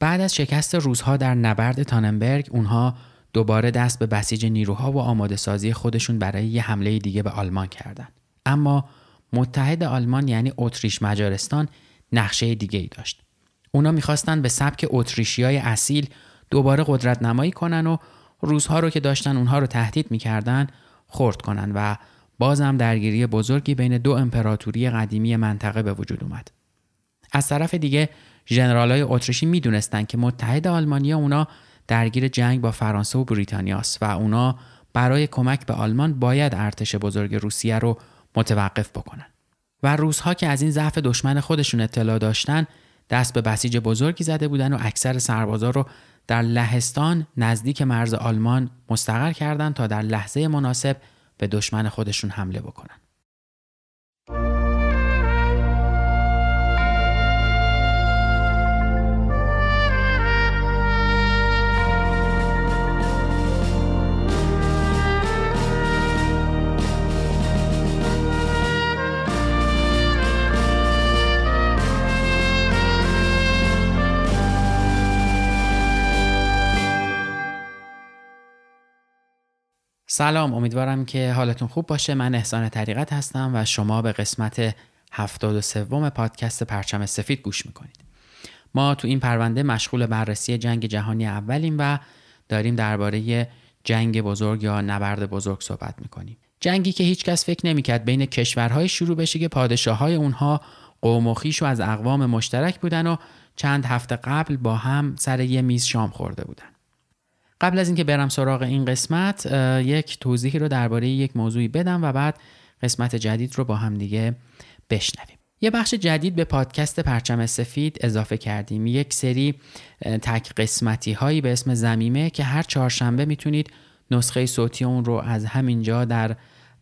بعد از شکست روزها در نبرد تاننبرگ اونها دوباره دست به بسیج نیروها و آماده سازی خودشون برای یه حمله دیگه به آلمان کردند. اما متحد آلمان یعنی اتریش مجارستان نقشه دیگه ای داشت. اونا می‌خواستن به سبک اتریشی های اصیل دوباره قدرت نمایی کنن و روزها رو که داشتن اونها رو تهدید می‌کردن خورد کنن و بازم درگیری بزرگی بین دو امپراتوری قدیمی منطقه به وجود اومد. از طرف دیگه ژنرالای اتریشی می‌دونستند که متحد آلمانیا اونا درگیر جنگ با فرانسه و بریتانیاست و اونا برای کمک به آلمان باید ارتش بزرگ روسیه رو متوقف بکنن. و روزها که از این ضعف دشمن خودشون اطلاع داشتن دست به بسیج بزرگی زده بودن و اکثر سربازا رو در لهستان نزدیک مرز آلمان مستقر کردند تا در لحظه مناسب به دشمن خودشون حمله بکنن. سلام امیدوارم که حالتون خوب باشه. من احسان طریقت هستم و شما به قسمت 73 پادکست پرچم سفید گوش می‌کنید. ما تو این پرونده مشغول بررسی جنگ جهانی اولیم و داریم درباره جنگ بزرگ یا نبرد بزرگ صحبت می‌کنیم. جنگی که هیچکس فکر نمی‌کرد بین کشورهای شروع بشه که پادشاه های اونها قوم و خیش و از اقوام مشترک بودن و چند هفته قبل با هم سر یه میز شام خورده بودن. قبل از اینکه برم سراغ این قسمت یک توضیحی رو درباره یک موضوعی بدم و بعد قسمت جدید رو با هم دیگه بشنویم. یه بخش جدید به پادکست پرچم سفید اضافه کردیم. یک سری تک قسمتی هایی به اسم زمیمه که هر چهارشنبه می‌تونید نسخه صوتی اون رو از همینجا در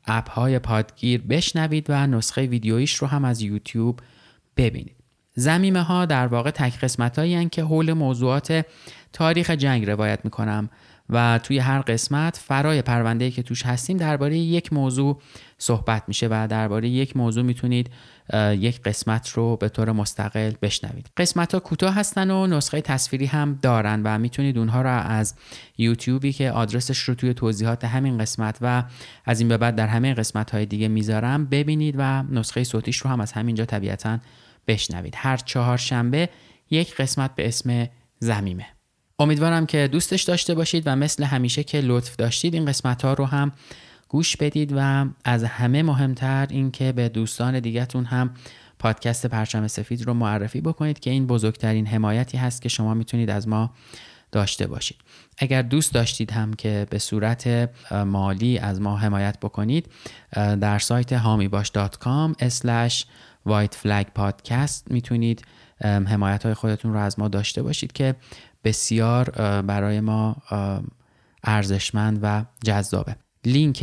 اپ های پادگیر بشنوید و نسخه ویدیویش رو هم از یوتیوب ببینید. زمیمه ها در واقع تک قسمت هایی که حول موضوعات تاریخ جنگ روایت می‌کنم و توی هر قسمت فرای پرونده که توش هستیم درباره یک موضوع صحبت میشه و درباره یک موضوع می‌تونید یک قسمت رو به طور مستقل بشنوید. قسمت ها کوتاه هستن و نسخه تصویری هم دارن و می‌تونید اونها رو از یوتیوبی که آدرسش رو توی توضیحات همین قسمت و از این به بعد در همه قسمت های دیگه می‌ذارم ببینید و نسخه صوتیش رو هم از همینجا طبیعتا بشنوید. هر چهار شنبه یک قسمت به اسم زمیمه. امیدوارم که دوستش داشته باشید و مثل همیشه که لطف داشتید این قسمت ها رو هم گوش بدید و از همه مهمتر این که به دوستان دیگهتون هم پادکست پرچم سفید رو معرفی بکنید که این بزرگترین حمایتی هست که شما می‌تونید از ما داشته باشید. اگر دوست داشتید هم که به صورت مالی از ما حمایت بکنید در سایت hamibash.com white flag podcast می‌تونید حمایت های خودتون رو از ما داشته باشید که بسیار برای ما ارزشمند و جذابه. لینک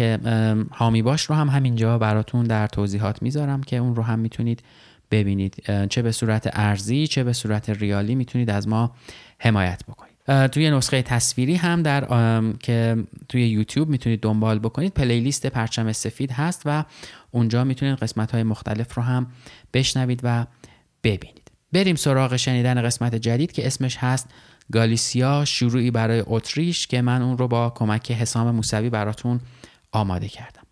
هامی باش رو هم همینجا براتون در توضیحات می‌ذارم که اون رو هم می‌تونید ببینید. چه به صورت ارزی چه به صورت ریالی می‌تونید از ما حمایت بکنید. توی نسخه تصویری هم در که توی یوتیوب می‌تونید دنبال بکنید پلیلیست پرچم سفید هست و اونجا می‌تونید قسمت های مختلف رو هم بشنوید و ببینید. بریم سراغ شنیدن قسمت جدید که اسمش هست گالیسیا شروعی برای اتریش که من اون رو با کمک حسام موسوی براتون آماده کردم.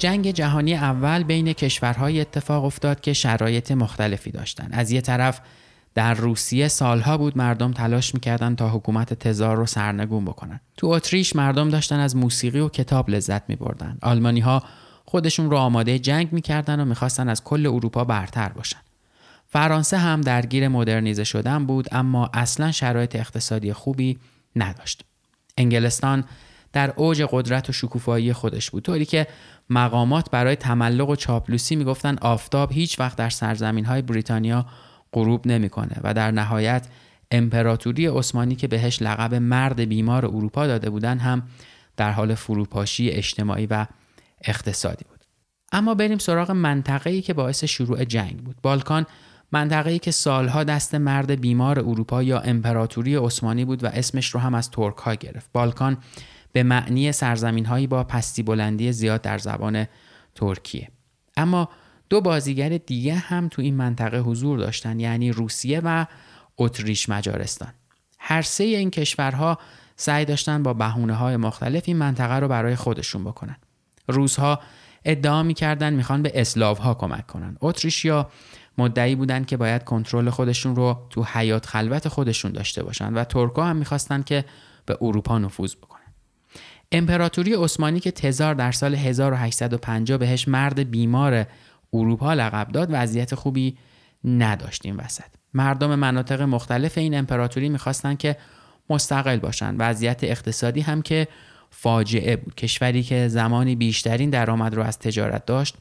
جنگ جهانی اول بین کشورهای اتفاق افتاد که شرایط مختلفی داشتند. از یه طرف در روسیه سالها بود مردم تلاش می‌کردن تا حکومت تزار رو سرنگون بکنن. تو اتریش مردم داشتن از موسیقی و کتاب لذت میبردن. آلمانی ها خودشون رو آماده جنگ می‌کردن و می‌خواستن از کل اروپا برتر باشن. فرانسه هم درگیر مدرنیزه شدن بود اما اصلا شرایط اقتصادی خوبی نداشت. انگلستان در اوج قدرت و شکوفایی خودش بود. طوری که مقامات برای تملق و چاپلوسی می‌گفتن آفتاب هیچ وقت در سرزمین های بریتانیا غروب نمی‌کنه و در نهایت امپراتوری عثمانی که بهش لقب مرد بیمار اروپا داده بودن هم در حال فروپاشی اجتماعی و اقتصادی بود. اما بریم سراغ منطقه‌ای که باعث شروع جنگ بود. بالکان منطقه‌ای که سالها دست مرد بیمار اروپا یا امپراتوری عثمانی بود و اسمش رو هم از ترک ها گرفت. بالکان به معنی سرزمین هایی با پستی بلندی زیاد در زبان ترکیه. اما دو بازیگر دیگه هم تو این منطقه حضور داشتن یعنی روسیه و اتریش مجارستان. هر سه این کشورها سعی داشتن با بهونه های مختلف این منطقه رو برای خودشون بکنن. روزها ادعا می‌کردن می‌خوان به اسلاو ها کمک کنن. اتریشیا مدعی بودن که باید کنترل خودشون رو تو حیات خلوت خودشون داشته باشن و ترکا هم می‌خواستن که به اروپا نفوذ بکنن. امپراتوری عثمانی که تزار در سال 1850 بهش مرد بیمار اروپا لقب داد وضعیت خوبی نداشتیم وسط. مردم مناطق مختلف این امپراتوری می‌خواستن که مستقل باشن. وضعیت اقتصادی هم که فاجعه بود. کشوری که زمانی بیشترین درآمد رو از تجارت داشت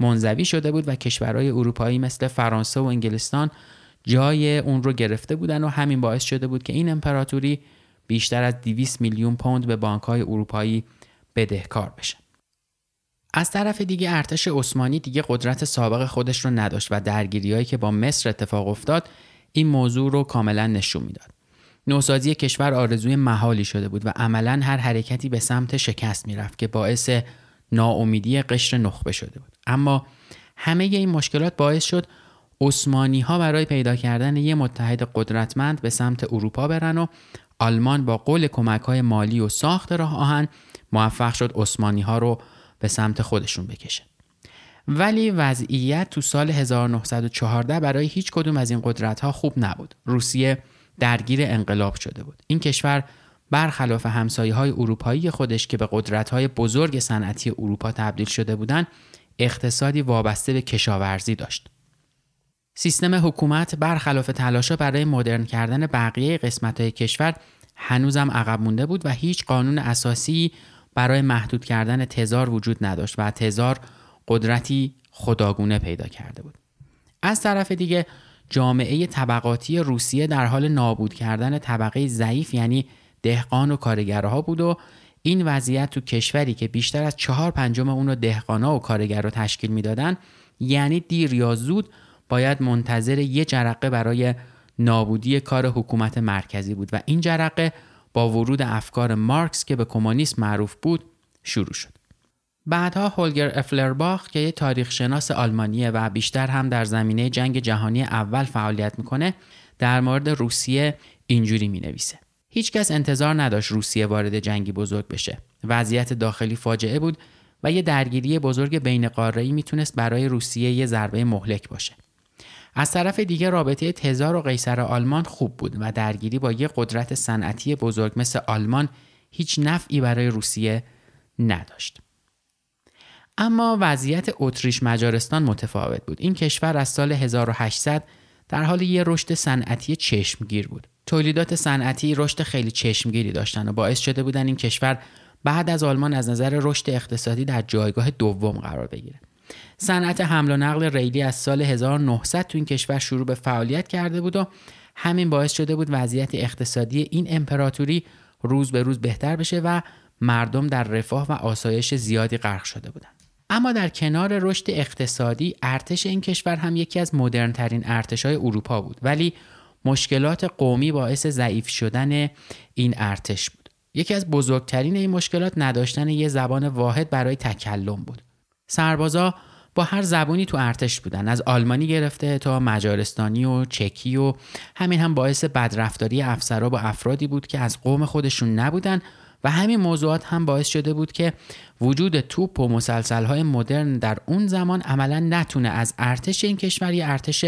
منزوی شده بود و کشورهای اروپایی مثل فرانسه و انگلستان جای اون رو گرفته بودن و همین باعث شده بود که این امپراتوری بیشتر از 200 میلیون پوند به بانکهای اروپایی بدهکار بشه. از طرف دیگه ارتش عثمانی دیگه قدرت سابق خودش رو نداشت و درگیریهایی که با مصر اتفاق افتاد این موضوع رو کاملا نشون می‌داد. نوسازی کشور آرزوی محالی شده بود و عملا هر حرکتی به سمت شکست می‌رفت که باعث ناامیدی قشر نخبه شده بود اما همه این مشکلات باعث شد عثمانی ها برای پیدا کردن یه متحد قدرتمند به سمت اروپا برن و آلمان با قول کمک های مالی و ساخت راه آهن موفق شد عثمانی ها رو به سمت خودشون بکشه. ولی وضعیت تو سال 1914 برای هیچ کدوم از این قدرت ها خوب نبود. روسیه درگیر انقلاب شده بود. این کشور برخلاف همسایه های اروپایی خودش که به قدرت های بزرگ صنعتی اروپا تبدیل شده بودند اقتصادی وابسته به کشاورزی داشت. سیستم حکومت برخلاف تلاشا برای مدرن کردن بقیه قسمت های کشور هنوزم عقب مونده بود و هیچ قانون اساسی برای محدود کردن تزار وجود نداشت و تزار قدرتی خداگونه پیدا کرده بود. از طرف دیگه جامعه طبقاتی روسیه در حال نابود کردن طبقه ضعیف یعنی دهقان و کارگرها بود و این وضعیت تو کشوری که بیشتر از چهار پنجم اون رو دهقانا و کارگر رو تشکیل می‌دادن یعنی دیر یا زود باید منتظر یه جرقه برای نابودی کار حکومت مرکزی بود و این جرقه با ورود افکار مارکس که به کمونیسم معروف بود شروع شد. بعدها هولگر افلرباخ که یه تاریخ شناس آلمانیه و بیشتر هم در زمینه جنگ جهانی اول فعالیت می‌کنه در مورد روسیه اینجوری می نویسه. هیچکس انتظار نداشت روسیه وارد جنگی بزرگ بشه. وضعیت داخلی فاجعه بود و یه درگیری بزرگ بین قاره‌ای می‌تونست برای روسیه یه ضربه مهلک باشه. از طرف دیگه رابطه تزار و قیصر آلمان خوب بود و درگیری با یه قدرت صنعتی بزرگ مثل آلمان هیچ نفعی برای روسیه نداشت. اما وضعیت اتریش مجارستان متفاوت بود. این کشور از سال 1800 در حال یه رشد صنعتی چشمگیر بود. تولیدات صنعتی رشد خیلی چشمگیری داشتن و باعث شده بودن این کشور بعد از آلمان از نظر رشد اقتصادی در جایگاه دوم قرار بگیره. صنعت حمل و نقل ریلی از سال 1900 تو این کشور شروع به فعالیت کرده بود و همین باعث شده بود وضعیت اقتصادی این امپراتوری روز به روز بهتر بشه و مردم در رفاه و آسایش زیادی غرق شده بودند. اما در کنار رشد اقتصادی ارتش این کشور هم یکی از مدرنترین ارتشهای اروپا بود ولی مشکلات قومی باعث ضعیف شدن این ارتش بود یکی از بزرگترین این مشکلات نداشتن یه زبان واحد برای تکلم بود سربازا با هر زبانی تو ارتش بودن. از آلمانی گرفته تا مجارستانی و چکی و همین هم باعث بدرفتاری افسرا با افرادی بود که از قوم خودشون نبودن و همین موضوعات هم باعث شده بود که وجود توپ و مسلسل مدرن در اون زمان عملا نتونه از ارتش این کشور ارتش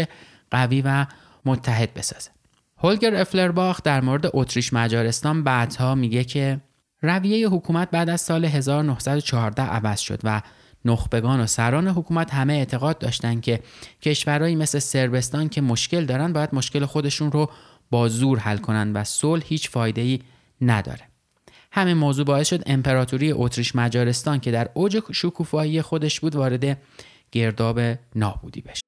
قوی و متحد بسازه. هولگر افلرباخ در مورد اتریش مجارستان بعدها میگه که رویه حکومت بعد از سال 1914 عوض شد و نخبگان و سران حکومت همه اعتقاد داشتند که کشورهایی مثل سربستان که مشکل دارن باید مشکل خودشون رو با زور حل کنند و صلح هیچ فایده ای نداره همین موضوع باعث شد امپراتوری اتریش مجارستان که در اوج شکوفایی خودش بود وارد گرداب نابودی بشه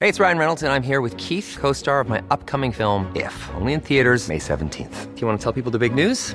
Hey, it's Ryan Reynolds and I'm here with Keith, co-star of my upcoming film If, only in theaters May 17th. Do you want to tell people the big news?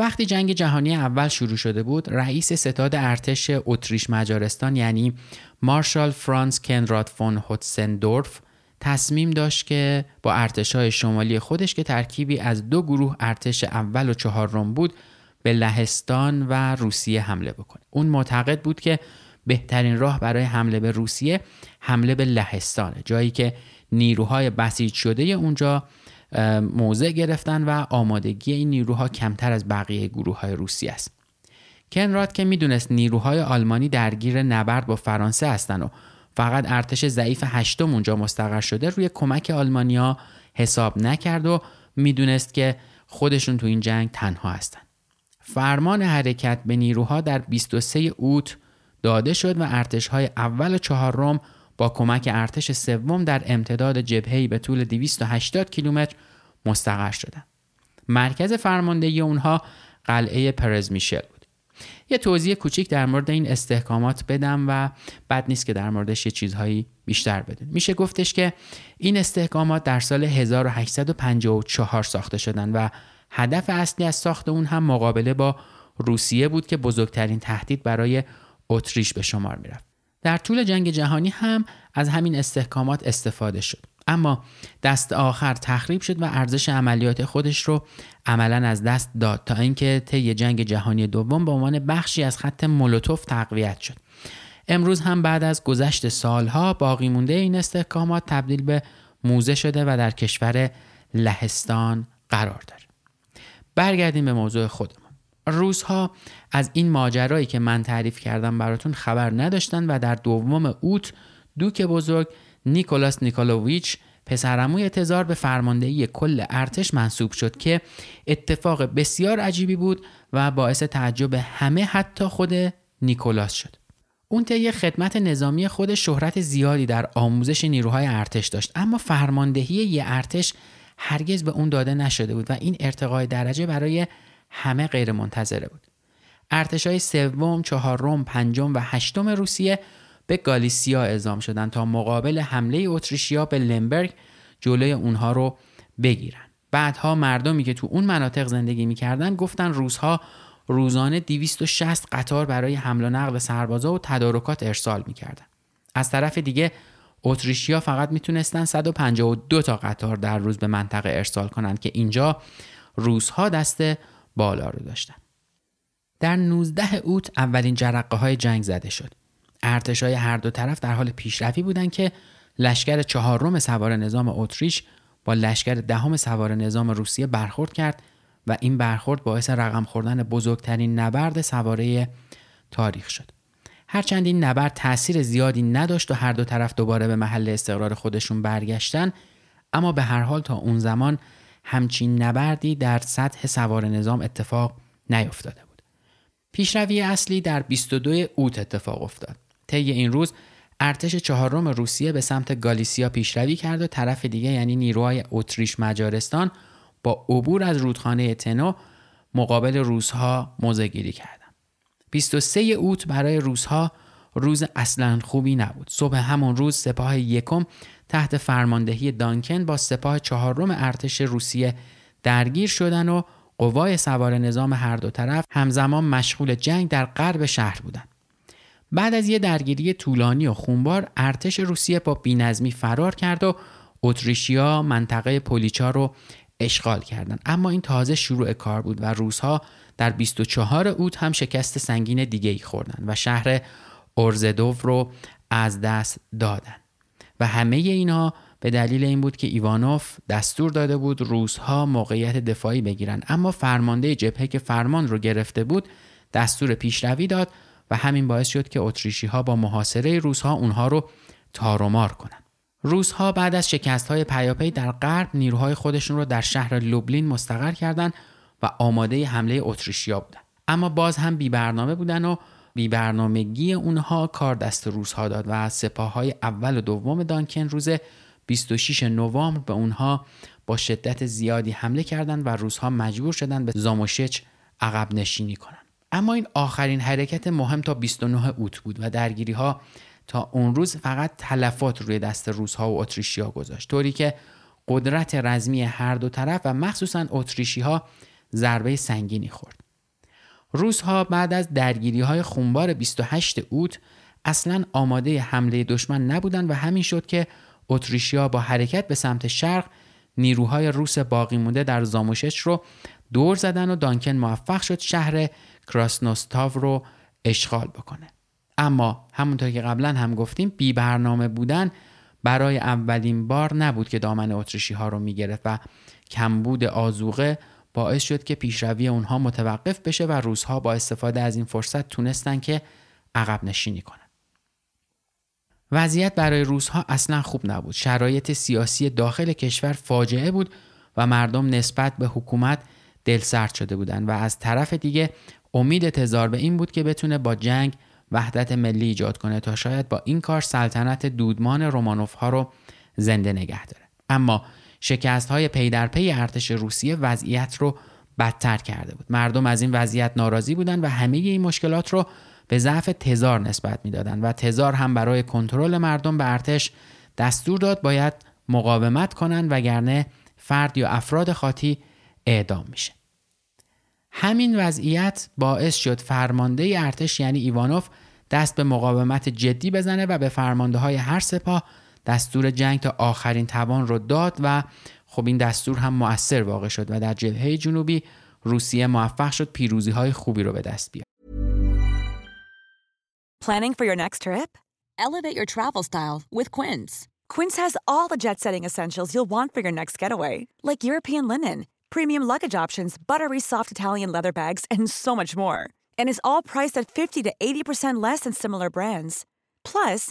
وقتی جنگ جهانی اول شروع شده بود رئیس ستاد ارتش اتریش مجارستان یعنی مارشال فرانس کنراد فون هوتسندورف تصمیم داشت که با ارتشای شمالی خودش که ترکیبی از دو گروه ارتش اول و چهارم بود به لهستان و روسیه حمله بکنه. اون معتقد بود که بهترین راه برای حمله به روسیه حمله به لهستانه جایی که نیروهای بسیج شده اونجا موضع گرفتن و آمادگی این نیروها کمتر از بقیه گروه های روسی است. کنراد که می‌دونست نیروهای آلمانی درگیر نبرد با فرانسه هستند و فقط ارتش ضعیف هشتم اونجا مستقر شده روی کمک آلمانیا حساب نکرد و می‌دونست که خودشون تو این جنگ تنها هستند. فرمان حرکت به نیروها در 23 اوت داده شد و ارتش های اول و چهارم با کمک ارتش سوم در امتداد جبهه‌ای به طول 280 کیلومتر مستقر شدند. مرکز فرماندهی اونها قلعه پرز میشل بود. یه توضیح کوچیک در مورد این استحکامات بدم و بد نیست که در موردش یه چیزهایی بیشتر بدون. میشه گفتش که این استحکامات در سال 1854 ساخته شدن و هدف اصلی از ساخت اون هم مقابله با روسیه بود که بزرگترین تهدید برای اتریش به شمار می‌رفت. در طول جنگ جهانی هم از همین استحکامات استفاده شد. اما دست آخر تخریب شد و ارزش عملیات خودش رو عملا از دست داد تا اینکه طی جنگ جهانی دوم به عنوان بخشی از خط مولوتوف تقویت شد. امروز هم بعد از گذشت سالها باقی مونده این استحکامات تبدیل به موزه شده و در کشور لهستان قرار داره. برگردیم به موضوع خودمون. روزها از این ماجرایی که من تعریف کردم براتون خبر نداشتن و در دوم اوت دوک بزرگ نیکولاس نیکولوویچ پسرموی تزار به فرماندهی کل ارتش منصوب شد که اتفاق بسیار عجیبی بود و باعث تعجب همه حتی خود نیکولاس شد. اون طی خدمت نظامی خود شهرت زیادی در آموزش نیروهای ارتش داشت اما فرماندهی یه ارتش هرگز به اون داده نشده بود و این ارتقای درجه برای همه غیر منتظره بود. ارتشای سوم، چهارم، پنجم و هشتم روسیه به گالیسیا اعزام شدند تا مقابل حمله اتریشیا به لمبرگ جلوی اونها رو بگیرن. بعدها مردمی که تو اون مناطق زندگی می‌کردن گفتن روزها روزانه 260 قطار برای حمل و نقل سربازا و تدارکات ارسال می‌کردن. از طرف دیگه اتریشیا فقط می‌تونستن 152 تا قطار در روز به منطقه ارسال کنند که اینجا روزها دست بالا رو داشتن. در 19 اوت اولین جرقه های جنگ زده شد. ارتش های هر دو طرف در حال پیشروی بودند که لشکر چهارم سوار نظام اتریش با لشکر دهم سوار نظام روسیه برخورد کرد و این برخورد باعث رقم خوردن بزرگترین نبرد سواره تاریخ شد. هرچند این نبرد تاثیر زیادی نداشت و هر دو طرف دوباره به محل استقرار خودشون برگشتن اما به هر حال تا اون زمان همچین نبردی در سطح سوار نظام اتفاق نیفتاده بود. پیشروی اصلی در 22 اوت اتفاق افتاد. طی این روز ارتش چهارم روسیه به سمت گالیسیا پیشروی کرد و طرف دیگه یعنی نیروهای اتریش مجارستان با عبور از رودخانه تنو مقابل روزها موضع گیری کردند 23 اوت برای روزها روز اصلا خوبی نبود صبح همون روز سپاه یکم تحت فرماندهی دانکن با سپاه چهارم ارتش روسیه درگیر شدن و قوای سوار نظام هر دو طرف همزمان مشغول جنگ در غرب شهر بودند. بعد از یه درگیری طولانی و خونبار ارتش روسیه با بینظمی فرار کرد و اتریشیا منطقه پولیچا رو اشغال کردند اما این تازه شروع کار بود و روزها در 24 اوت هم شکست سنگین دیگه ای خوردن و شهر اورزدوف رو از دست دادن و همه اینها به دلیل این بود که ایوانوف دستور داده بود روزها موقعیت دفاعی بگیرن. اما فرمانده جبهه که فرمان رو گرفته بود دستور پیشروی داد و همین باعث شد که اتریشی ها با محاصره روزها اونها رو تارومار کنن. روزها بعد از شکست های پیاپی در غرب نیروهای خودشون رو در شهر لوبلین مستقر کردند و آماده حمله اتریشیا بودن. اما باز هم بی برنامه بودن و بی برنامگی اونها کار دست روزها داد و سپاه های اول و دوم دانکن روز 26 نوامبر به اونها با شدت زیادی حمله کردند و روزها مجبور شدند به زاموشچ عقب نشینی کنند. اما این آخرین حرکت مهم تا 29 اوت بود و درگیری ها تا اون روز فقط تلفات روی دست روزها و اتریشیا گذاشت. طوری که قدرت رزمی هر دو طرف و مخصوصا اتریشی ها ضربه سنگینی خورد. روزها بعد از درگیری های خونبار 28 اوت اصلا آماده حمله دشمن نبودند و همین شد که اتریشیا با حرکت به سمت شرق نیروهای روس باقی مونده در زاموشچ رو دور زدن و دانکن موفق شد شهر کراسنوستاو رو اشغال بکنه. اما همونطور که قبلا هم گفتیم بی برنامه بودن برای اولین بار نبود که دامن اتریشی ها رو می‌گرفت و کمبود آزوقه باعث شد که پیشروی اونها متوقف بشه و روزها با استفاده از این فرصت تونستن که عقب نشینی کنن. وضعیت برای روزها اصلا خوب نبود. شرایط سیاسی داخل کشور فاجعه بود و مردم نسبت به حکومت دلسرد شده بودند و از طرف دیگه امید تزار به این بود که بتونه با جنگ وحدت ملی ایجاد کنه تا شاید با این کار سلطنت دودمان رومانوف ها رو زنده نگه داره. اما شکست های پی در پی ارتش روسیه وضعیت رو بدتر کرده بود. مردم از این وضعیت ناراضی بودند و همه این مشکلات رو به ضعف تزار نسبت می‌دادند و تزار هم برای کنترل مردم به ارتش دستور داد باید مقاومت کنند وگرنه فرد یا افراد خاطی اعدام میشه. همین وضعیت باعث شد فرمانده ارتش یعنی ایوانوف دست به مقاومت جدی بزنه و به فرمانده های هر سپاه دستور جنگ تا آخرین توان رو داد و خب این دستور هم مؤثر واقع شد و در جبهه جنوبی روسیه موفق شد پیروزی های خوبی رو به دست بیاره. Planning for your next trip? Elevate your travel style with Quince. Quince has all the jet-setting essentials you'll want for your next getaway, like European linen, premium luggage options, buttery soft Italian leather bags, and so much more. And is all priced at 50 to 80% less than similar brands. Plus,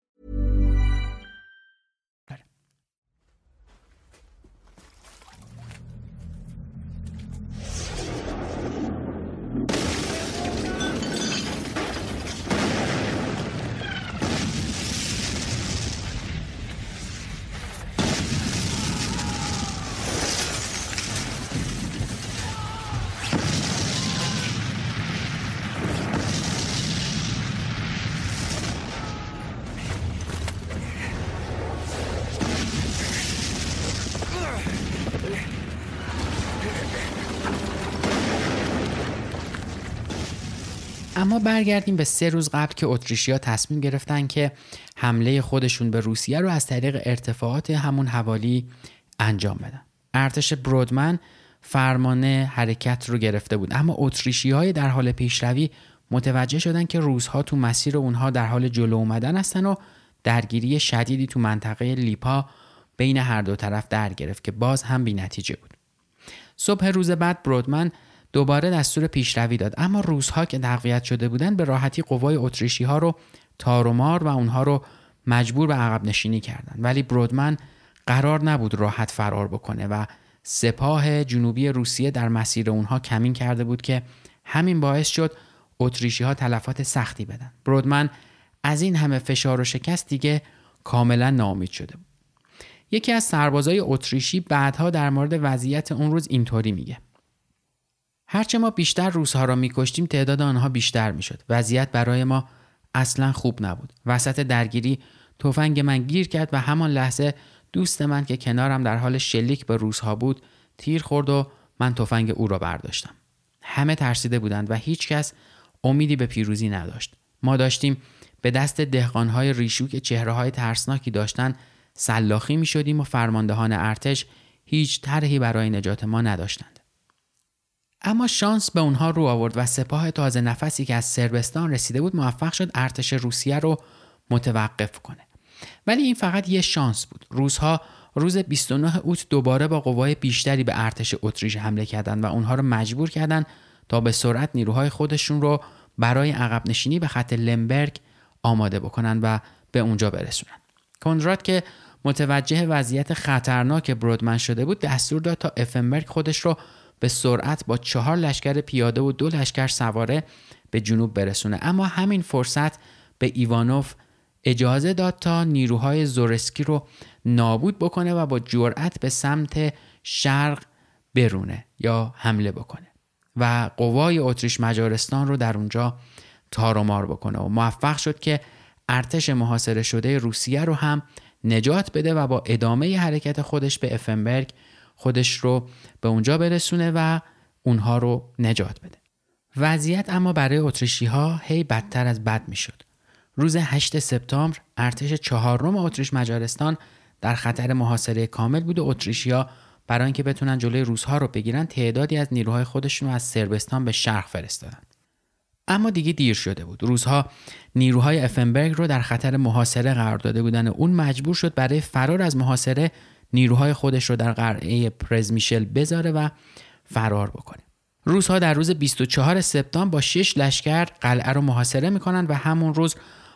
اما برگردیم به سه روز قبل که اتریشیا تصمیم گرفتن که حمله خودشون به روسیه رو از طریق ارتفاعات همون حوالی انجام بدن. ارتش برودمن فرمانه حرکت رو گرفته بود اما اتریشی های در حال پیشروی متوجه شدن که روزها تو مسیر اونها در حال جلو اومدن هستن و درگیری شدیدی تو منطقه لیپا بین هر دو طرف در گرفت که باز هم بی نتیجه بود. صبح روز بعد برودمن دوباره دستور پیشروی داد. اما روزها که تقویت شده بودند به راحتی قوای اتریشی ها رو تارومار و اونها رو مجبور به عقب نشینی کردند. ولی برودمن قرار نبود راحت فرار بکنه و سپاه جنوبی روسیه در مسیر اونها کمین کرده بود که همین باعث شد اتریشی ها تلفات سختی بدن. برودمن از این همه فشار و شکست دیگه کاملا ناامید شده بود. یکی از سربازای اتریشی بعدها در مورد وضعیت اون روز اینطوری میگه. هرچه ما بیشتر روزها را میکشتیم تعداد آنها بیشتر می‌شد. وضعیت برای ما اصلا خوب نبود. وسط درگیری تفنگ من گیر کرد و همان لحظه دوست من که کنارم در حال شلیک به روزها بود تیر خورد و من تفنگ او را برداشتم. همه ترسیده بودند و هیچ کس امیدی به پیروزی نداشت. ما داشتیم به دست دهقانهای ریشو که چهره های ترسناکی داشتند سلاخی می شدیم و فرماندهان ارتش هیچ طرحی برای نجات ما نداشتند. اما شانس به اونها رو آورد و سپاه تازه نفسی که از سربستان رسیده بود موفق شد ارتش روسیه رو متوقف کنه. ولی این فقط یه شانس بود. روزها روز 29 اوت دوباره با قوای بیشتری به ارتش اتریش حمله کردند و اونها رو مجبور کردند تا به سرعت نیروهای خودشون رو برای عقب نشینی به خط لمبرگ آماده بکنن و به اونجا برسونن. کندرات که متوجه وضعیت خطرناک برودمن شده بود دستور داد تا افنبرگ خودش رو به سرعت با چهار لشکر پیاده و دو لشکر سواره به جنوب برسونه. اما همین فرصت به ایوانوف اجازه داد تا نیروهای زورسکی رو نابود بکنه و با جرأت به سمت شرق برونه یا حمله بکنه و قوای اتریش مجارستان رو در اونجا تارومار بکنه. و موفق شد که ارتش محاصره شده روسیه رو هم نجات بده و با ادامه حرکت خودش به افنبرگ خودش رو به اونجا برسونه و اونها رو نجات بده. وضعیت اما برای اتریشی ها هی بدتر از بد می شد. روز 8 سپتامبر ارتش چهارم اتریش مجارستان در خطر محاصره کامل بود و اتریشیا برای اینکه بتونن جلوی روزها رو بگیرن تعدادی از نیروهای خودشون رو از سربستان به شرق فرستادن. اما دیگه دیر شده بود روزها نیروهای افنبرگ رو در خطر محاصره قرار داده بودن و اون مجبور شد برای فرار از محاصره نیروهای خودش رو در قلعه پرزمیشل بذاره و فرار بکنه. روزها در روز 24 سپتامبر با 6 لشکر قلعه رو محاصره می‌کنن و همون روز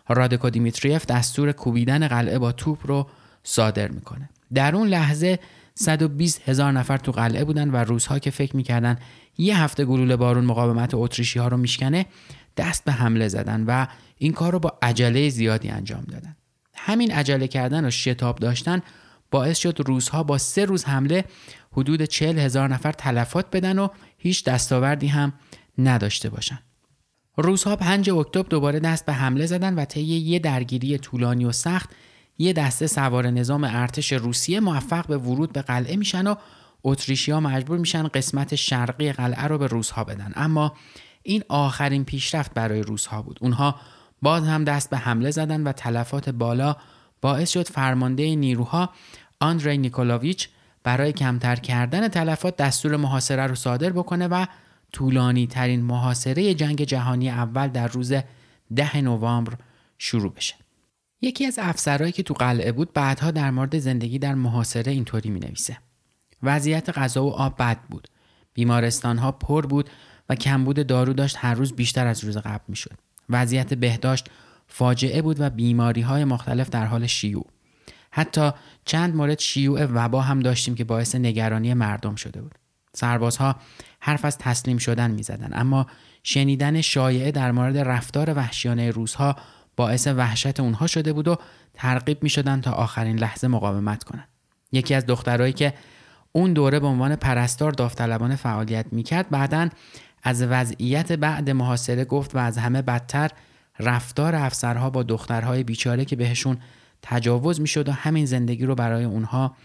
رادکو دیمیتریف دستور کوبیدن قلعه با توپ رو صادر می‌کنه. در اون لحظه 120 هزار نفر تو قلعه بودن و روزها که فکر می‌کردن یه هفته گلوله بارون مقاومت اتریشی ها رو میشکنه دست به حمله زدن و این کار رو با عجله زیادی انجام دادن. همین عجله کردن و شتاب داشتن باعث شد روزها با سه روز حمله حدود چهل هزار نفر تلفات بدن و هیچ دستاوردی هم نداشته باشن. روزها 5 اکتبر دوباره دست به حمله زدن و طی یه درگیری طولانی و سخت یه دسته سوار نظام ارتش روسیه موفق به ورود به قلعه میشن و اتریشیا مجبور میشن قسمت شرقی قلعه رو به روزها بدن. اما این آخرین پیشرفت برای روزها بود. اونها باز هم دست به حمله زدن و تلفات بالا باعث شد فرمانده نیروها آندری نیکولاویچ برای کمتر کردن تلفات دستور محاصره رو صادر بکنه و طولانی ترین محاصره جنگ جهانی اول در روز ده نوامبر شروع بشه. یکی از افسرهایی که تو قلعه بود بعدها در مورد زندگی در محاصره اینطوری می نویسه. وضعیت غذا و آب بد بود. بیمارستان ها پر بود و کمبود دارو داشت هر روز بیشتر از روز قبل می شد. وضعیت بهداشت فاجعه بود و بیماری های مختلف در حال شیوع. حتی چند مورد شیوع وبا هم داشتیم که باعث نگرانی مردم شده بود. سربازها حرف از تسلیم شدن زدن اما شنیدن شایعه در مورد رفتار وحشیانه روزها باعث وحشت اونها شده بود و ترغیب می شدن تا آخرین لحظه مقاومت کنند. یکی از دخترایی که اون دوره به عنوان پرستار داوطلبانه فعالیت می‌کرد بعدا از وضعیت بعد محاصره گفت و از همه بدتر رفتار افسرها با دخترهای بیچاره که بهشون تجاوز می‌شد و همین زندگی رو برای اونها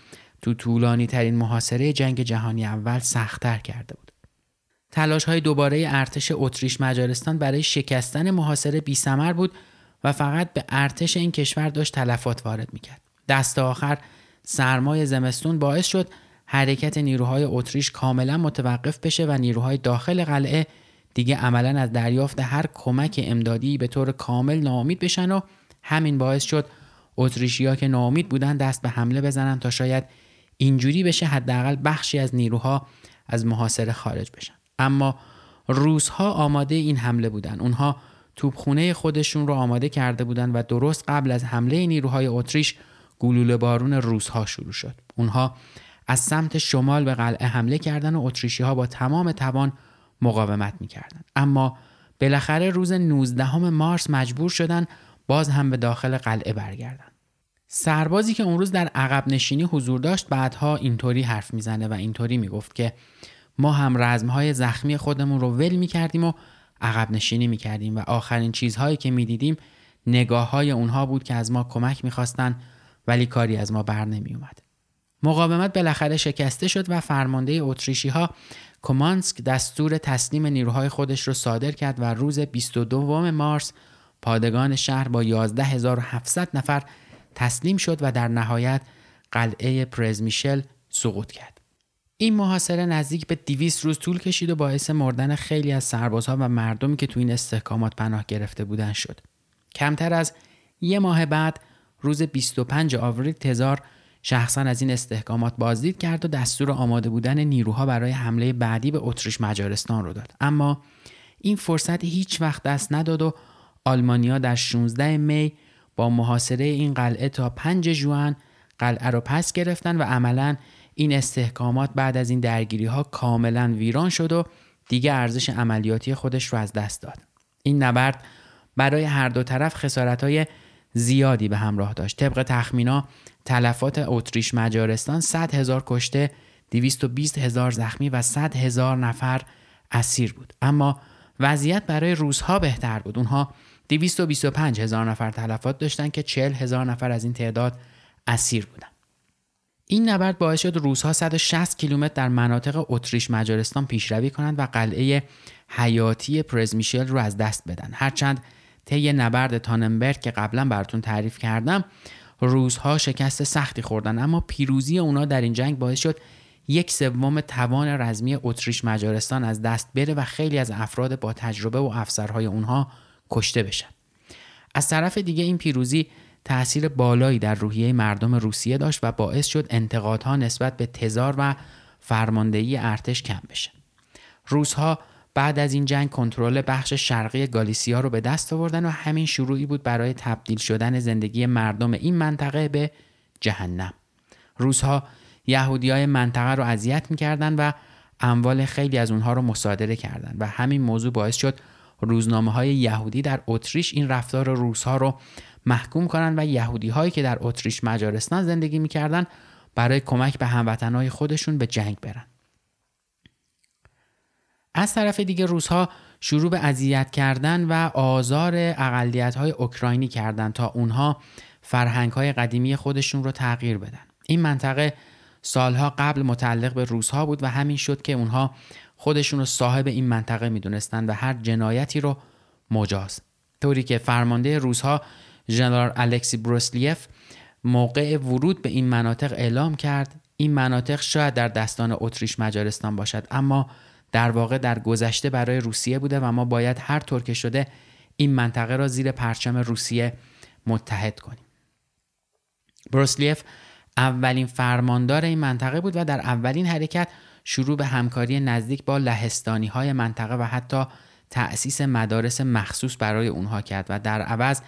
تو طولانی ترین محاصره جنگ جهانی اول سختتر کرده بود. تلاش های دوباره ارتش اتریش مجارستان برای شکستن محاصره بی بود و فقط به ارتش این کشور داشت تلفات وارد می‌کرد. دست آخر سرمای زمستون باعث شد حرکت نیروهای اتریش کاملا متوقف بشه و نیروهای داخل قلعه دیگه عملا از دریافت هر کمک امدادی به طور کامل ناامید بشن و همین باعث شد اتریشیا که ناامید بودن دست به حمله بزنن تا شاید اینجوری بشه حداقل بخشی از نیروها از محاصره خارج بشن. اما روزها آماده این حمله بودن. اونها توپخونه خودشون رو آماده کرده بودن و درست قبل از حمله نیروهای اتریش گلوله بارون روزها شروع شد. اونها از سمت شمال به قلعه حمله کردن و اتریشی ها با تمام توان مقاومت می‌کردند اما بالاخره روز 19 مارس مجبور شدن باز هم به داخل قلعه برگردن سربازی که اون روز در عقب نشینی حضور داشت بعدها اینطوری حرف می‌زنه و اینطوری می‌گفت که ما هم رزمهای زخمی خودمون رو ول می‌کردیم و عقب نشینی می‌کردیم و آخرین چیزهایی که می‌دیدیم نگاه های اونها بود که از ما کمک می‌خواستن ولی کاری از ما بر نمیومد. مقاومت بالاخره شکسته شد و فرمانده اتریشی ها کومانسک دستور تسلیم نیروهای خودش رو صادر کرد و روز 22 مارس پادگان شهر با 11700 نفر تسلیم شد و در نهایت قلعه پرزمیشل سقوط کرد. این محاصره نزدیک به 200 روز طول کشید و باعث مردن خیلی از سربازها و مردمی که تو این استحکامات پناه گرفته بودن شد. کمتر از یه ماه بعد روز 25 آوریل تزار شخصا از این استحکامات بازدید کرد و دستور آماده بودن نیروها برای حمله بعدی به اتریش مجارستان رو داد. اما این فرصت هیچ وقت دست نداد و آلمانیا در 16 می با محاصره این قلعه تا 5 جوان قلعه رو پس گرفتن و عملا این استحکامات بعد از این درگیری ها کاملا ویران شد و دیگه ارزش عملیاتی خودش رو از دست داد. این نبرد برای هر دو طرف خسارت های زیادی به همراه داشت. طبق تخمینا تلفات اتریش مجارستان 100 هزار کشته 220 هزار زخمی و 100 هزار نفر اسیر بود. اما وضعیت برای روزها بهتر بود. اونها 225 هزار نفر تلفات داشتن که 40 هزار نفر از این تعداد اسیر بودن این نبرد باعث شد روزها 160 کیلومتر در مناطق اتریش مجارستان پیشروی کنند و قلعه حیاتی پرزمیشل رو از دست بدن. هرچند طی نبرد تاننبرگ که قبلا براتون تعریف کردم روزها شکست سختی خوردن. اما پیروزی اونا در این جنگ باعث شد یک سوم توان رزمی اتریش مجارستان از دست بره و خیلی از افراد با تجربه و افسرهای اونها کشته بشن. از طرف دیگه این پیروزی تاثیر بالایی در روحیه مردم روسیه داشت و باعث شد انتقادها نسبت به تزار و فرماندهی ارتش کم بشه. روزها بعد از این جنگ کنترل بخش شرقی گالیسیا رو به دست آوردن و همین شروعی بود برای تبدیل شدن زندگی مردم این منطقه به جهنم روزها یهودی های منطقه رو اذیت می‌کردن و اموال خیلی از اونها رو مصادره کردند و همین موضوع باعث شد روزنامه های یهودی در اتریش این رفتار روزها رو محکوم کنند و یهودی هایی که در اتریش مجارستان زندگی می‌کردند برای کمک به هموطنهای خودشون به جنگ برن. از طرف دیگه روزها شروع به اذیت کردن و آزار اقلیت های اوکراینی کردند تا اونها فرهنگ های قدیمی خودشون رو تغییر بدن. این منطقه سالها قبل متعلق به روزها بود و همین شد که اونها خودشون رو صاحب این منطقه می‌دونستند و هر جنایتی رو مجاز طوری که فرمانده روزها ژنرال الکسی بروسلیف موقع ورود به این مناطق اعلام کرد این مناطق شاید در دستان اتریش مجارستان باشد اما در واقع در گذشته برای روسیه بوده و ما باید هر طور که شده این منطقه را زیر پرچم روسیه متحد کنیم بروسلیف اولین فرماندار این منطقه بود و در اولین حرکت شروع به همکاری نزدیک با لهستانی های منطقه و حتی تأسیس مدارس مخصوص برای اونها کرد و در عوض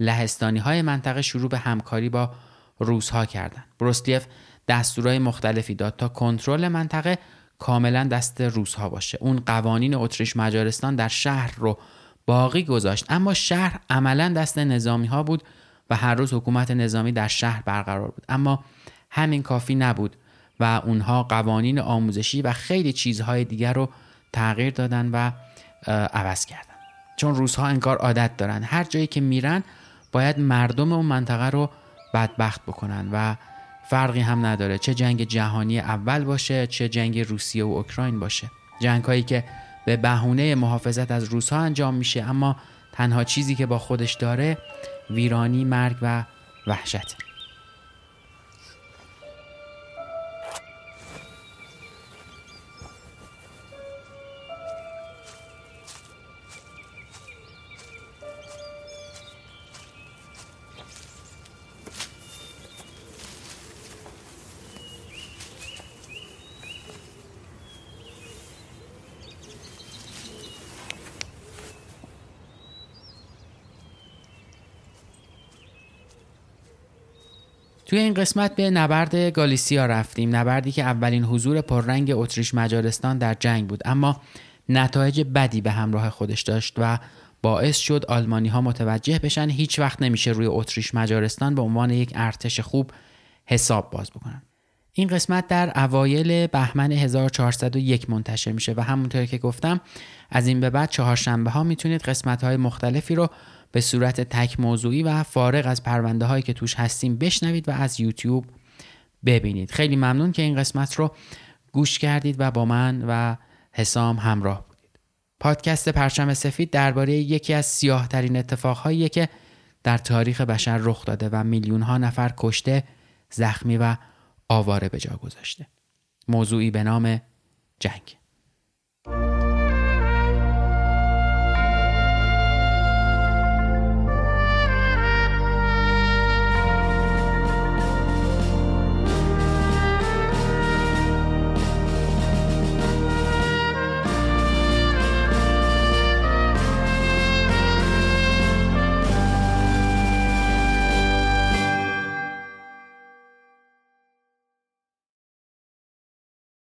لهستانی های منطقه شروع به همکاری با روزها کردند. بروستیف دستورهای مختلفی داد تا کنترل منطقه کاملا دست روزها باشه. اون قوانین اتریش مجارستان در شهر رو باقی گذاشت. اما شهر عملا دست نظامی ها بود و هر روز حکومت نظامی در شهر برقرار بود. اما همین کافی نبود و اونها قوانین آموزشی و خیلی چیزهای دیگر رو تغییر دادن و عوض کردن. چون روزها انکار عادت دارن. هر جایی که میرن باید مردم اون منطقه رو بدبخت بکنن و فرقی هم نداره. چه جنگ جهانی اول باشه چه جنگ روسیه و اوکراین باشه. جنگ هایی که به بهونه محافظت از روزها انجام میشه اما تنها چیزی که با خودش داره ویرانی مرگ و وحشت. توی این قسمت به نبرد گالیسیا رفتیم. نبردی که اولین حضور پررنگ اتریش مجارستان در جنگ بود اما نتایج بدی به همراه خودش داشت و باعث شد آلمانی ها متوجه بشن هیچ وقت نمیشه روی اتریش مجارستان به عنوان یک ارتش خوب حساب باز بکنن. این قسمت در اوایل بهمن 1401 منتشر میشه و همونطور که گفتم از این به بعد چهارشنبه ها می‌تونید قسمت های مختلفی رو به صورت تک موضوعی و فارغ از پرونده هایی که توش هستیم بشنوید و از یوتیوب ببینید. خیلی ممنون که این قسمت رو گوش کردید و با من و حسام همراه بودید. پادکست پرچم سفید درباره یکی از سیاه ترین که در تاریخ بشر رخ داده و میلیون ها نفر کشته زخمی و آواره به جا گذاشته. موضوعی به نام جنگ.